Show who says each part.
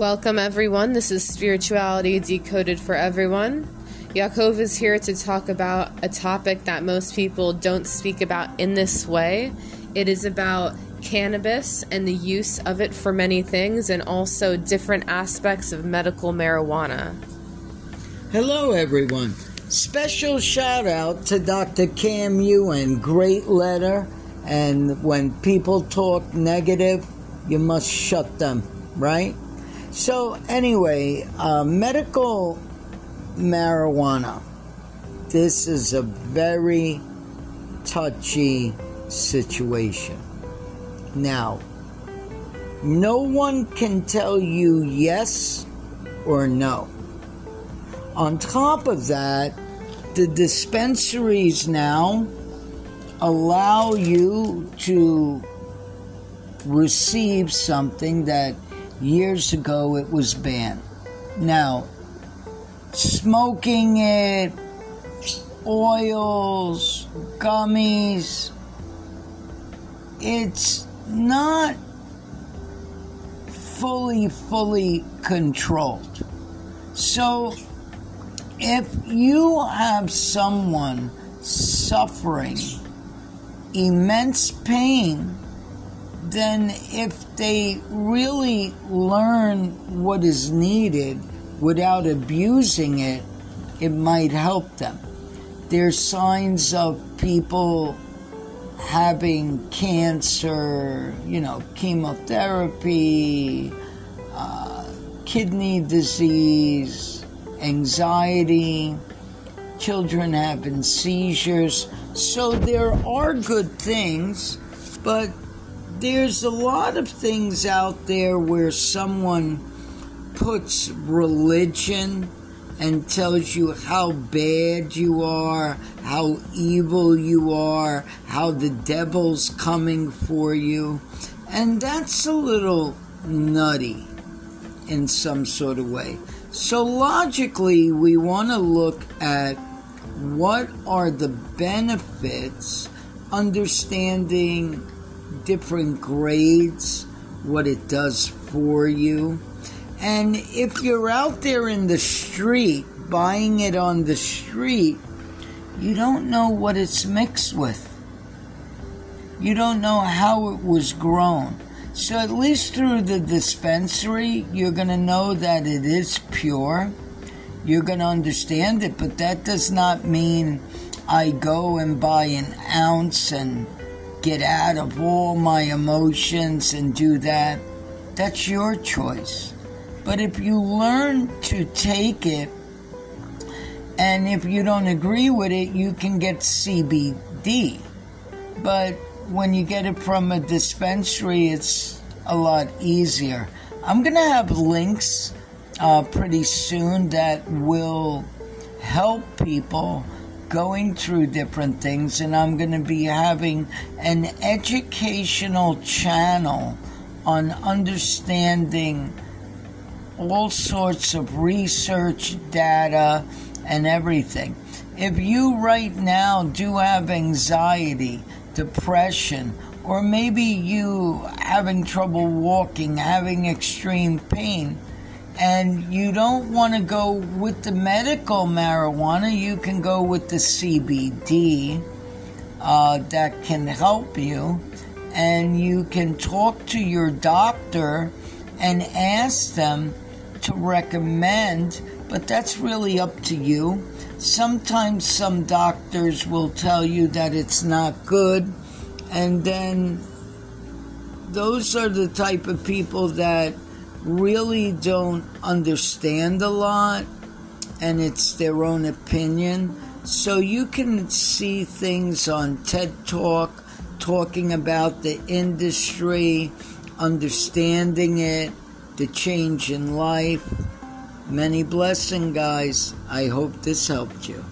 Speaker 1: Welcome, everyone. This is Spirituality Decoded for Everyone. Yaakov is here to talk about a topic that most people don't speak about in this way. It is about cannabis and the use of it for many things, and also different aspects of medical marijuana.
Speaker 2: Hello, everyone. Special shout out to Dr. Cam Ewan. Great letter. And when people talk negative, you must shut them, right? So, anyway, uh, medical marijuana. This is a very touchy situation. Now, no one can tell you yes or no. On top of that, the dispensaries now allow you to receive something that years ago it was banned. Now, smoking it, oils, gummies, it's not fully, fully controlled. So, if you have someone suffering immense pain, then if they really learn what is needed without abusing it, it might help them. There's signs of people having cancer, you know, chemotherapy, uh, kidney disease, anxiety, children having seizures. So there are good things, but there's a lot of things out there where someone puts religion and tells you how bad you are, how evil you are, how the devil's coming for you. And that's a little nutty in some sort of way. So, logically, we want to look at what are the benefits, understanding different grades, what it does for you. And if you're out there in the street buying it on the street, you don't know what it's mixed with. You don't know how it was grown. So, at least through the dispensary, you're going to know that it is pure. You're going to understand it, but that does not mean I go and buy an ounce and get out of all my emotions and do that. That's your choice. But if you learn to take it, and if you don't agree with it, you can get CBD. But when you get it from a dispensary, it's a lot easier. I'm going to have links uh, pretty soon that will help people going through different things, and I'm going to be having an educational channel on understanding all sorts of research data and everything. If you right now do have anxiety, depression, or maybe you having trouble walking, having extreme pain, and you don't want to go with the medical marijuana, you can go with the CBD uh, that can help you. And you can talk to your doctor and ask them to recommend, but that's really up to you. Sometimes some doctors will tell you that it's not good, and then those are the type of people that really don't understand a lot and it's their own opinion. So you can see things on TED Talk talking about the industry, understanding it, the change in life. Many blessing, guys. I hope this helped you.